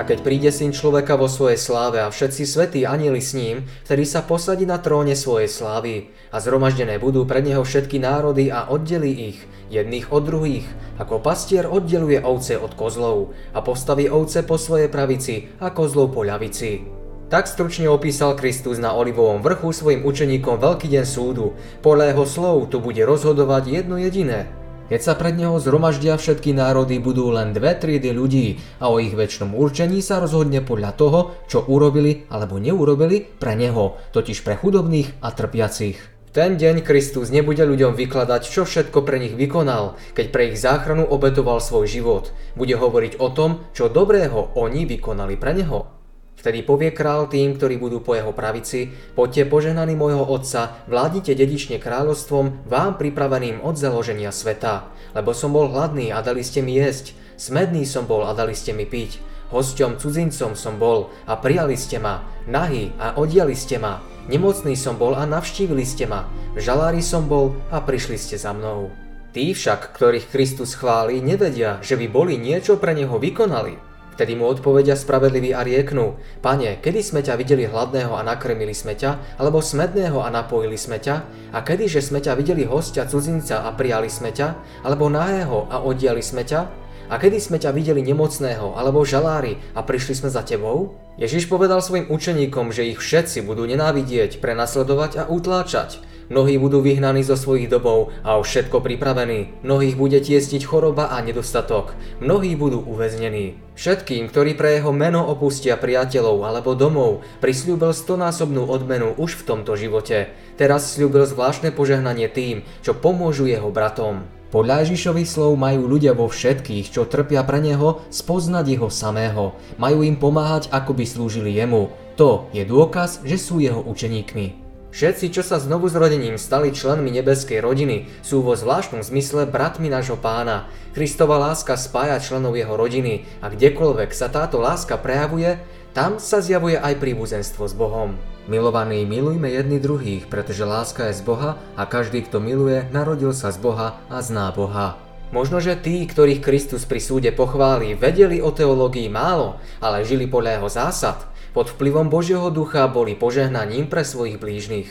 A keď príde syn človeka vo svojej sláve a všetci svätí anieli s ním, vtedy sa posadí na tróne svojej slávy a zhromaždené budú pred neho všetky národy a oddelí ich, jedných od druhých, ako pastier oddeluje ovce od kozlov a postaví ovce po svojej pravici a kozlov po ľavici. Tak stručne opísal Kristus na Olivovom vrchu svojim učeníkom Veľký deň súdu. Podľa jeho slov tu bude rozhodovať jedno jediné – keď sa pred neho zhromaždia všetky národy, budú len dve triedy ľudí a o ich väčšnom určení sa rozhodne podľa toho, čo urobili alebo neurobili pre neho, totiž pre chudobných a trpiacich. Ten deň Kristus nebude ľuďom vykladať, čo všetko pre nich vykonal, keď pre ich záchranu obetoval svoj život. Bude hovoriť o tom, čo dobrého oni vykonali pre neho. Vtedy povie král tým, ktorí budú po jeho pravici, poďte požehnaní môjho otca, vládnite dedične kráľovstvom vám pripraveným od založenia sveta. Lebo som bol hladný a dali ste mi jesť, smedný som bol a dali ste mi piť, hosťom cudzincom som bol a prijali ste ma, nahý a odiali ste ma, nemocný som bol a navštívili ste ma, žalári som bol a prišli ste za mnou. Tí však, ktorých Kristus chváli, nevedia, že by boli niečo pre neho vykonali. Vtedy mu odpovedia spravedliví a rieknú, Pane, kedy sme ťa videli hladného a nakrmili sme ťa, alebo smedného a napojili sme ťa? A kedy, že sme ťa videli hostia cudzinca a prijali sme ťa, alebo nahého a oddiali sme ťa? A kedy sme ťa videli nemocného alebo žalári a prišli sme za tebou? Ježiš povedal svojim učeníkom, že ich všetci budú nenávidieť, prenasledovať a utláčať. Mnohí budú vyhnaní zo svojich domov a o všetko pripravení. Mnohých bude tiesniť choroba a nedostatok. Mnohí budú uväznení. Všetkým, ktorí pre jeho meno opustia priateľov alebo domov, prisľúbil stonásobnú odmenu už v tomto živote. Teraz slúbil zvláštne požehnanie tým, čo pomôžu jeho bratom. Podľa Ježišových slov majú ľudia vo všetkých, čo trpia pre neho, spoznať jeho samého. Majú im pomáhať, ako by slúžili jemu. To je dôkaz, že sú jeho učeníkmi. Všetci, čo sa znovu zrodením stali členmi nebeskej rodiny, sú vo zvláštnom zmysle bratmi nášho pána. Kristova láska spája členov jeho rodiny a kdekoľvek sa táto láska prejavuje, tam sa zjavuje aj príbuzenstvo s Bohom. Milovaní, milujme jedni druhých, pretože láska je z Boha a každý, kto miluje, narodil sa z Boha a zná Boha. Možno, že tí, ktorých Kristus pri súde pochváli, vedeli o teológii málo, ale žili podľa jeho zásad pod vplyvom Božieho ducha boli požehnaním pre svojich blížnych.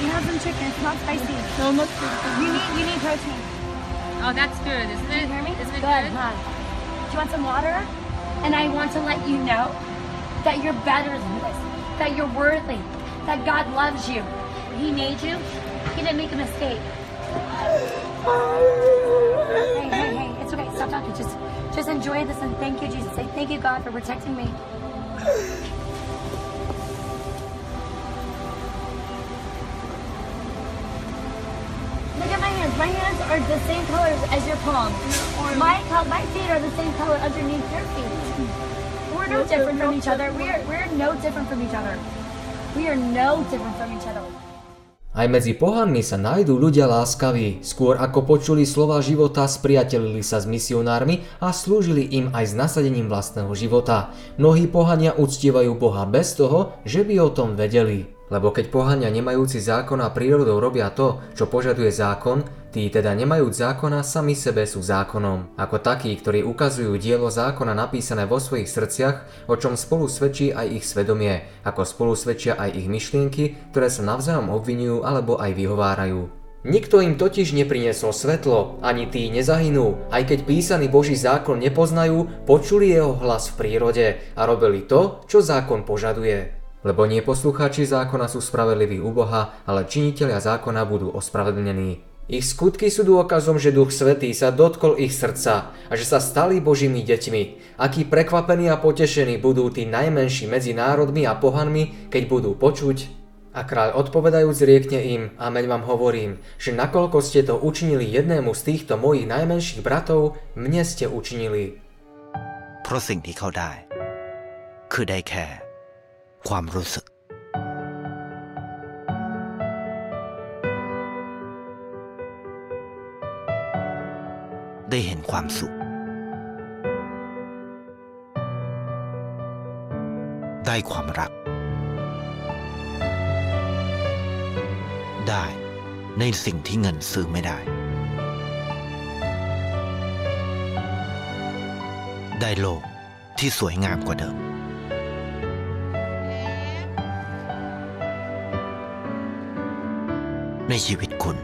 You have some chicken. It's not spicy. No, not spicy. You need, you need protein. Oh, that's good, isn't it? You Isn't it good? good? Huh? Do you want some water? And I want to let you know that you're better than this, that you're worthy, that God loves you. He made you. He didn't make a mistake. Hey, hey, hey, it's okay. Stop talking. Just, just enjoy this and thank you, Jesus. Say thank you, God, for protecting me. Look at my hands. My hands are the same color as your palms. My uh, my feet are the same color underneath your feet. We're no different from each other. We are we're no different from each other. We are no different from each other. Aj medzi pohanmi sa nájdú ľudia láskaví. Skôr ako počuli slova života, spriatelili sa s misionármi a slúžili im aj s nasadením vlastného života. Mnohí pohania uctievajú Boha bez toho, že by o tom vedeli. Lebo keď pohania nemajúci zákon a prírodou robia to, čo požaduje zákon, tí teda nemajúc zákona sami sebe sú zákonom. Ako takí, ktorí ukazujú dielo zákona napísané vo svojich srdciach, o čom spolu svedčí aj ich svedomie, ako spolu svedčia aj ich myšlienky, ktoré sa navzájom obvinujú alebo aj vyhovárajú. Nikto im totiž nepriniesol svetlo, ani tí nezahynú, aj keď písaný Boží zákon nepoznajú, počuli jeho hlas v prírode a robili to, čo zákon požaduje. Lebo nie poslucháči zákona sú spravedliví u Boha, ale činiteľia zákona budú ospravedlnení. Ich skutky sú dôkazom, že Duch Svetý sa dotkol ich srdca a že sa stali Božími deťmi. Akí prekvapení a potešení budú tí najmenší medzi národmi a pohanmi, keď budú počuť. A kráľ odpovedajúc riekne im, ameň vám hovorím, že nakoľko ste to učinili jednému z týchto mojich najmenších bratov, mne ste učinili. เพราะสิ่งที่เขาได้คือได้แค่ ความรู้สึก ได้เห็นความสุข ได้ความรัก ได้ในสิ่งที่เงินซื้อไม่ได้ ได้โลกที่สวยงามกว่าเดิม ในชีวิตคุณ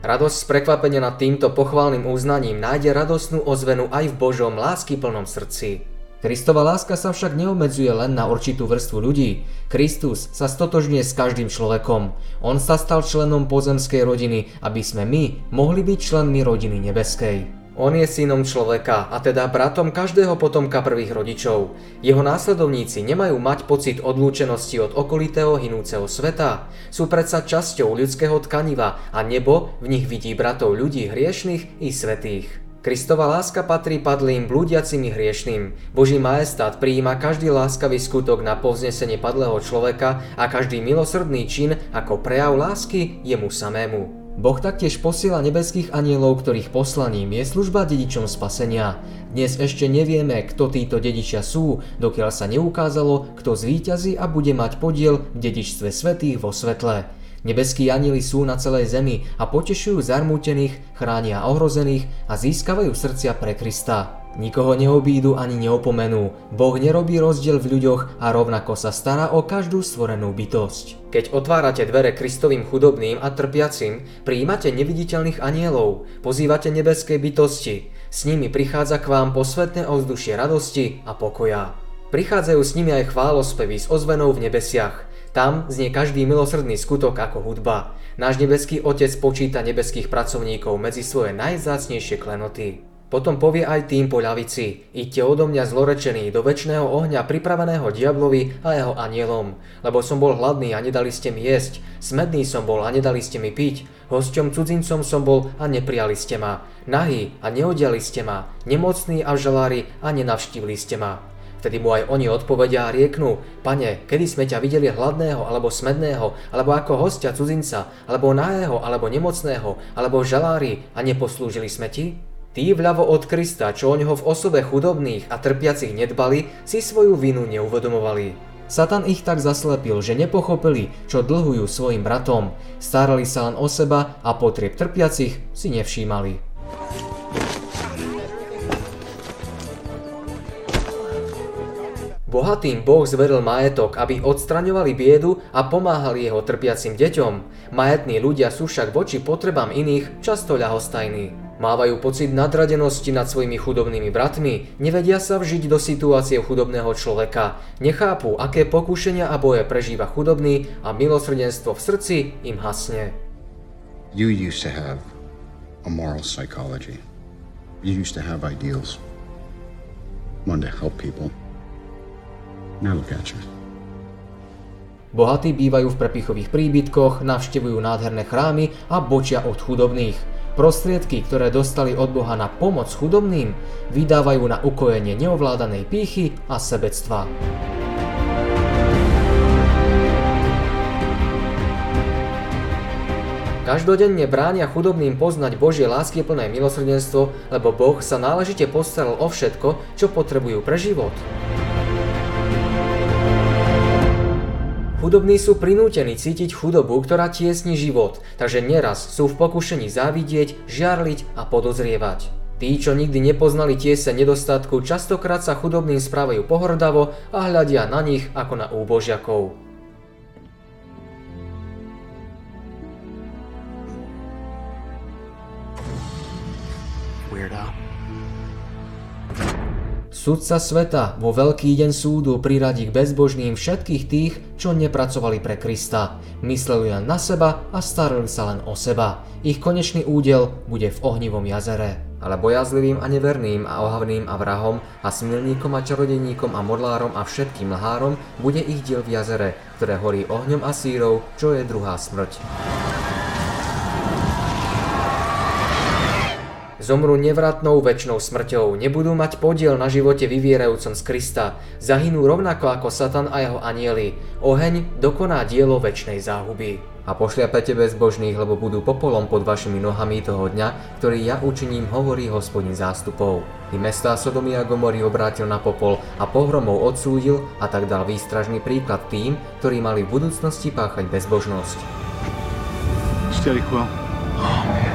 Radosť z prekvapenia nad týmto pochválnym uznaním nájde radostnú ozvenu aj v Božom lásky plnom srdci. Kristova láska sa však neobmedzuje len na určitú vrstvu ľudí. Kristus sa stotožňuje s každým človekom. On sa stal členom pozemskej rodiny, aby sme my mohli byť členmi rodiny nebeskej. On je synom človeka a teda bratom každého potomka prvých rodičov. Jeho následovníci nemajú mať pocit odlúčenosti od okolitého hinúceho sveta. Sú predsa časťou ľudského tkaniva a nebo v nich vidí bratov ľudí hriešných i svetých. Kristova láska patrí padlým, blúdiacim i hriešným. Boží majestát prijíma každý láskavý skutok na povznesenie padlého človeka a každý milosrdný čin ako prejav lásky jemu samému. Boh taktiež posiela nebeských anielov, ktorých poslaním je služba dedičom spasenia. Dnes ešte nevieme, kto títo dedičia sú, dokiaľ sa neukázalo, kto zvíťazí a bude mať podiel v dedičstve svetých vo svetle. Nebeskí anieli sú na celej zemi a potešujú zarmútených, chránia ohrozených a získavajú srdcia pre Krista. Nikoho neobídu ani neopomenú. Boh nerobí rozdiel v ľuďoch a rovnako sa stará o každú stvorenú bytosť. Keď otvárate dvere Kristovým chudobným a trpiacim, prijímate neviditeľných anielov, pozývate nebeské bytosti. S nimi prichádza k vám posvetné ovzdušie radosti a pokoja. Prichádzajú s nimi aj chválospevy s ozvenou v nebesiach. Tam znie každý milosrdný skutok ako hudba. Náš nebeský Otec počíta nebeských pracovníkov medzi svoje najzácnejšie klenoty. Potom povie aj tým po ľavici, idte odo mňa zlorečený do väčšného ohňa pripraveného diablovi a jeho anielom, lebo som bol hladný a nedali ste mi jesť, smedný som bol a nedali ste mi piť, hosťom cudzincom som bol a neprijali ste ma, nahý a neodiali ste ma, nemocný a žalári a nenavštívili ste ma. Vtedy mu aj oni odpovedia a rieknú, pane, kedy sme ťa videli hladného alebo smedného, alebo ako hostia cudzinca, alebo nahého alebo nemocného, alebo žalári a neposlúžili sme ti? Tí vľavo od Krista, čo o neho v osobe chudobných a trpiacich nedbali, si svoju vinu neuvedomovali. Satan ich tak zaslepil, že nepochopili, čo dlhujú svojim bratom. Starali sa len o seba a potrieb trpiacich si nevšímali. Bohatým Boh zveril majetok, aby odstraňovali biedu a pomáhali jeho trpiacim deťom. Majetní ľudia sú však voči potrebám iných často ľahostajní. Mávajú pocit nadradenosti nad svojimi chudobnými bratmi, nevedia sa vžiť do situácie chudobného človeka, nechápu, aké pokušenia a boje prežíva chudobný a milosrdenstvo v srdci im hasne. You used to have a moral psychology. You used to have ideals. Wanted to help people. Now look at you. Bohatí bývajú v prepichových príbytkoch, navštevujú nádherné chrámy a bočia od chudobných. Prostriedky, ktoré dostali od Boha na pomoc chudobným, vydávajú na ukojenie neovládanej pýchy a sebectva. Každodenne bránia chudobným poznať Božie lásky plné milosrdenstvo, lebo Boh sa náležite postaral o všetko, čo potrebujú pre život. Chudobní sú prinútení cítiť chudobu, ktorá tiesni život, takže neraz sú v pokušení závidieť, žiarliť a podozrievať. Tí, čo nikdy nepoznali tiese nedostatku, častokrát sa chudobným správajú pohrdavo a hľadia na nich ako na úbožiakov. Sudca sveta vo veľký deň súdu priradí k bezbožným všetkých tých, čo nepracovali pre Krista. Mysleli len na seba a starali sa len o seba. Ich konečný údel bude v ohnivom jazere. Ale bojazlivým a neverným a ohavným a vrahom a smilníkom a čarodejníkom a modlárom a všetkým lhárom bude ich diel v jazere, ktoré horí ohňom a sírov, čo je druhá smrť. Zomrú nevratnou väčšnou smrťou, nebudú mať podiel na živote vyvierajúcom z Krista, zahynú rovnako ako Satan a jeho anieli. Oheň dokoná dielo väčšnej záhuby. A pošliapete bezbožných, lebo budú popolom pod vašimi nohami toho dňa, ktorý ja učiním, hovorí hospodin zástupov. I mestá Sodomy a Gomory obrátil na popol a pohromov odsúdil a tak dal výstražný príklad tým, ktorí mali v budúcnosti páchať bezbožnosť. Quill. Oh,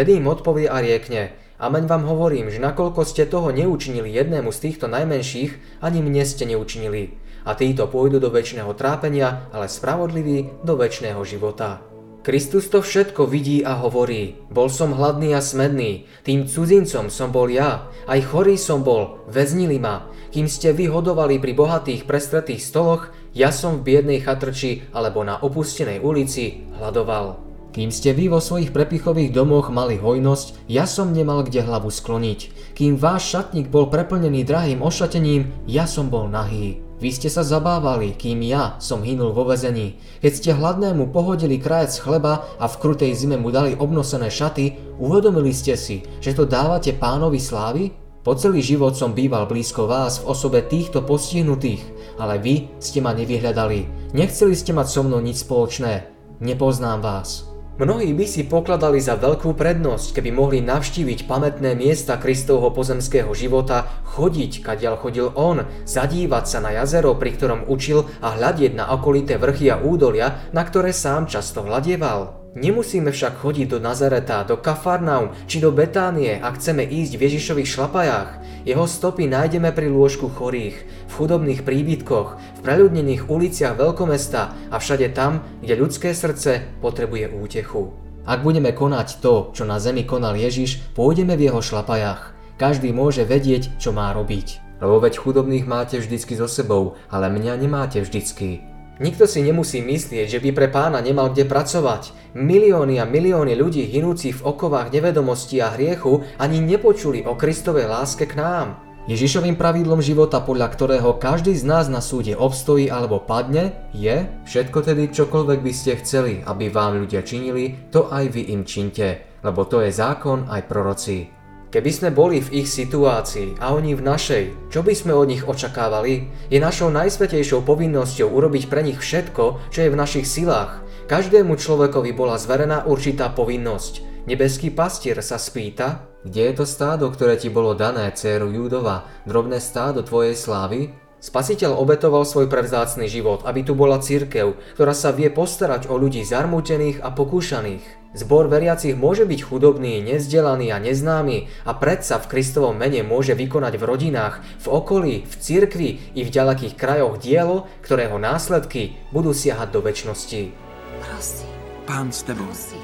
Vtedy im odpovie a riekne, Amen vám hovorím, že nakoľko ste toho neučinili jednému z týchto najmenších, ani mne ste neučinili. A títo pôjdu do väčšného trápenia, ale spravodliví do väčšného života. Kristus to všetko vidí a hovorí, bol som hladný a smedný, tým cudzincom som bol ja, aj chorý som bol, väznili ma, kým ste vyhodovali pri bohatých prestretých stoloch, ja som v biednej chatrči alebo na opustenej ulici hľadoval. Kým ste vy vo svojich prepichových domoch mali hojnosť, ja som nemal kde hlavu skloniť. Kým váš šatník bol preplnený drahým ošatením, ja som bol nahý. Vy ste sa zabávali, kým ja som hynul vo vezení. Keď ste hladnému pohodili krajec chleba a v krutej zime mu dali obnosené šaty, uvedomili ste si, že to dávate pánovi slávy? Po celý život som býval blízko vás v osobe týchto postihnutých, ale vy ste ma nevyhľadali. Nechceli ste mať so mnou nič spoločné. Nepoznám vás. Mnohí by si pokladali za veľkú prednosť, keby mohli navštíviť pamätné miesta Kristovho pozemského života, chodiť, kadiaľ chodil on, zadívať sa na jazero, pri ktorom učil a hľadieť na okolité vrchy a údolia, na ktoré sám často hľadieval. Nemusíme však chodiť do Nazareta, do Kafarnaum či do Betánie, ak chceme ísť v Ježišových šlapajách. Jeho stopy nájdeme pri lôžku chorých, v chudobných príbytkoch, v preľudnených uliciach veľkomesta a všade tam, kde ľudské srdce potrebuje útechu. Ak budeme konať to, čo na zemi konal Ježiš, pôjdeme v jeho šlapajách. Každý môže vedieť, čo má robiť. Lebo veď chudobných máte vždycky so sebou, ale mňa nemáte vždycky. Nikto si nemusí myslieť, že by pre pána nemal kde pracovať. Milióny a milióny ľudí hinúcich v okovách nevedomosti a hriechu ani nepočuli o Kristovej láske k nám. Ježišovým pravidlom života, podľa ktorého každý z nás na súde obstojí alebo padne, je všetko tedy čokoľvek by ste chceli, aby vám ľudia činili, to aj vy im činte, lebo to je zákon aj proroci. Keby sme boli v ich situácii a oni v našej, čo by sme od nich očakávali? Je našou najsvetejšou povinnosťou urobiť pre nich všetko, čo je v našich silách. Každému človekovi bola zverená určitá povinnosť. Nebeský pastier sa spýta, kde je to stádo, ktoré ti bolo dané, dceru Júdova, drobné stádo tvojej slávy? Spasiteľ obetoval svoj prevzácný život, aby tu bola církev, ktorá sa vie postarať o ľudí zarmútených a pokúšaných. Zbor veriacich môže byť chudobný, nezdelaný a neznámy a predsa v Kristovom mene môže vykonať v rodinách, v okolí, v cirkvi i v ďalekých krajoch dielo, ktorého následky budú siahať do väčšnosti. Prosím, Pán s tebou. prosím.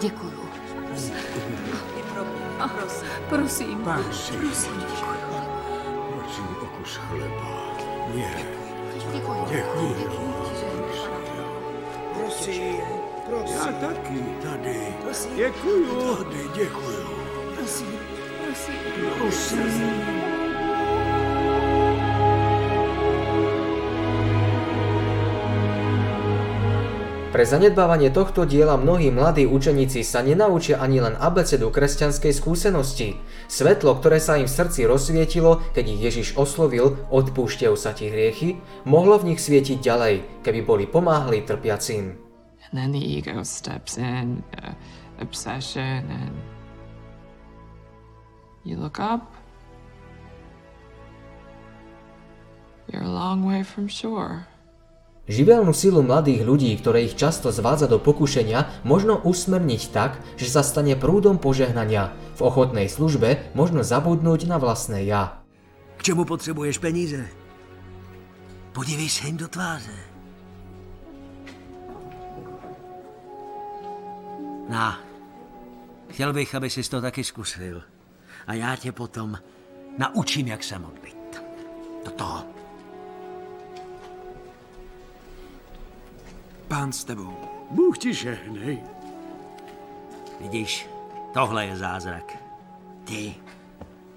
Děkuju. Prosím. Pán si, prosím kus chleba. Nie, děkuji. Prosím, prosím. Já taky tady. Děkuju. Tady, děkuju. Prosím, prosím. Prosím. Pre zanedbávanie tohto diela mnohí mladí učeníci sa nenaučia ani len abecedu kresťanskej skúsenosti. Svetlo, ktoré sa im v srdci rozsvietilo, keď ich Ježiš oslovil, odpúšťajú sa ti hriechy, mohlo v nich svietiť ďalej, keby boli pomáhali trpiacim. And uh. You're a long way from shore. Živelnú silu mladých ľudí, ktoré ich často zvádza do pokušenia, možno usmerniť tak, že sa stane prúdom požehnania. V ochotnej službe možno zabudnúť na vlastné ja. K čemu potřebuješ peníze? Podívej se jim do tváře. Na, chtěl bych, aby si to taky zkusil. A já tě potom naučím, jak se modlit. Do toho. Pán s tebou. Bůh ti žehnej. Vidíš, tohle je zázrak. Ty,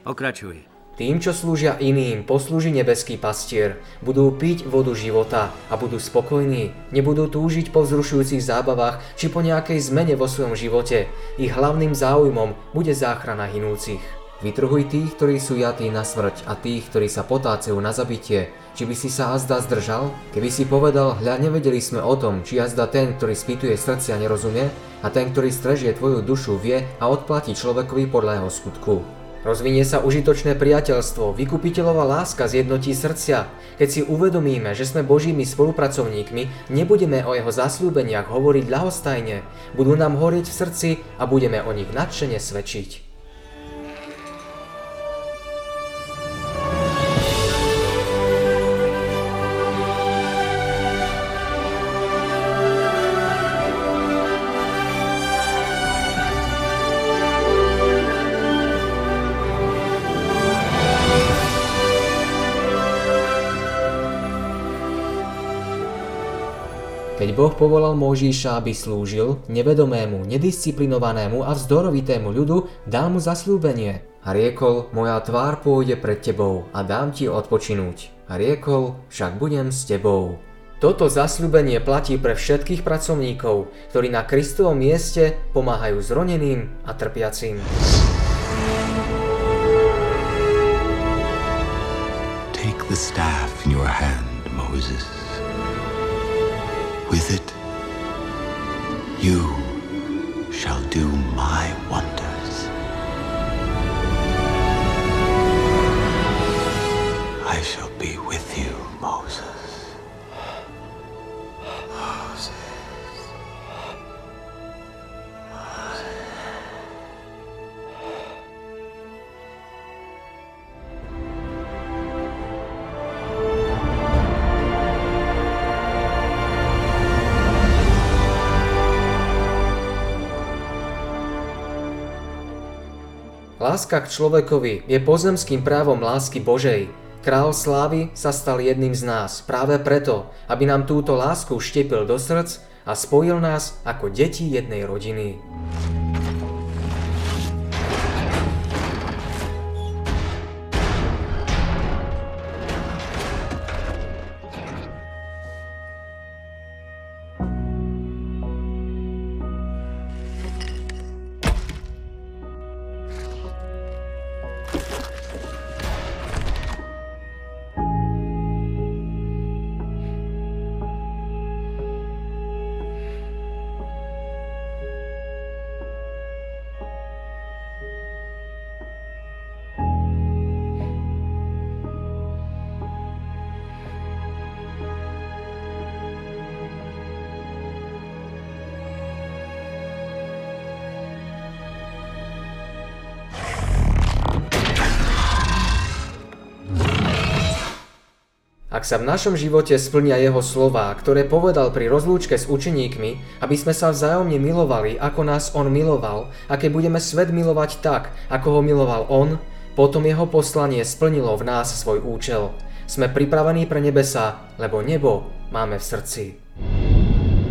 pokračuj. Tým, čo slúžia iným, poslúži nebeský pastier. Budú piť vodu života a budú spokojní. Nebudú túžiť po vzrušujúcich zábavách či po nejakej zmene vo svojom živote. Ich hlavným záujmom bude záchrana hinúcich. Vytrhuj tých, ktorí sú jatí na smrť a tých, ktorí sa potácajú na zabitie. Či by si sa azda zdržal? Keby si povedal, hľa nevedeli sme o tom, či azda ten, ktorý spýtuje srdcia nerozumie a ten, ktorý strežie tvoju dušu vie a odplatí človekovi podľa jeho skutku. Rozvinie sa užitočné priateľstvo, vykupiteľová láska zjednotí srdcia. Keď si uvedomíme, že sme Božími spolupracovníkmi, nebudeme o jeho zasľúbeniach hovoriť ľahostajne, budú nám horieť v srdci a budeme o nich nadšene svedčiť. Boh povolal Mojžíša, aby slúžil nevedomému, nedisciplinovanému a vzdorovitému ľudu, dal mu zasľúbenie. A riekol, moja tvár pôjde pred tebou a dám ti odpočinúť. A riekol, však budem s tebou. Toto zasľúbenie platí pre všetkých pracovníkov, ktorí na Kristovom mieste pomáhajú zroneným a trpiacim. Take the staff in your hand, Moses. With it, you shall do my wonders. Láska k človekovi je pozemským právom lásky Božej. Král slávy sa stal jedným z nás práve preto, aby nám túto lásku štepil do srdc a spojil nás ako deti jednej rodiny. Sa v našom živote splnia jeho slová, ktoré povedal pri rozlúčke s učeníkmi, aby sme sa vzájomne milovali, ako nás on miloval, a keď budeme svet milovať tak, ako ho miloval on, potom jeho poslanie splnilo v nás svoj účel. Sme pripravení pre nebesa, lebo nebo máme v srdci.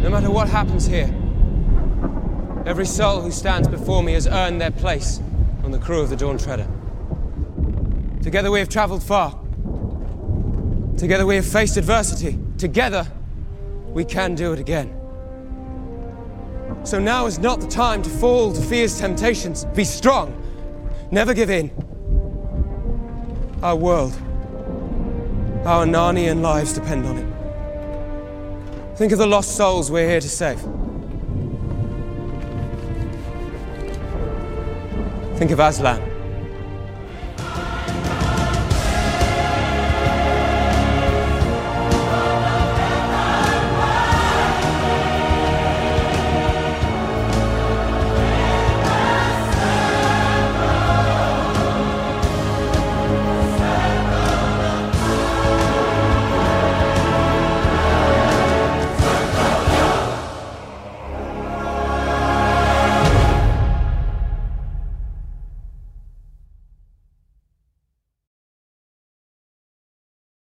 No matter what happens here, every soul who stands before me has earned their place on the crew of the Dawn Treader. Together we have traveled far. Together we have faced adversity. Together we can do it again. So now is not the time to fall to fear's temptations. Be strong. Never give in. Our world, our Narnian lives depend on it. Think of the lost souls we're here to save. Think of Aslan.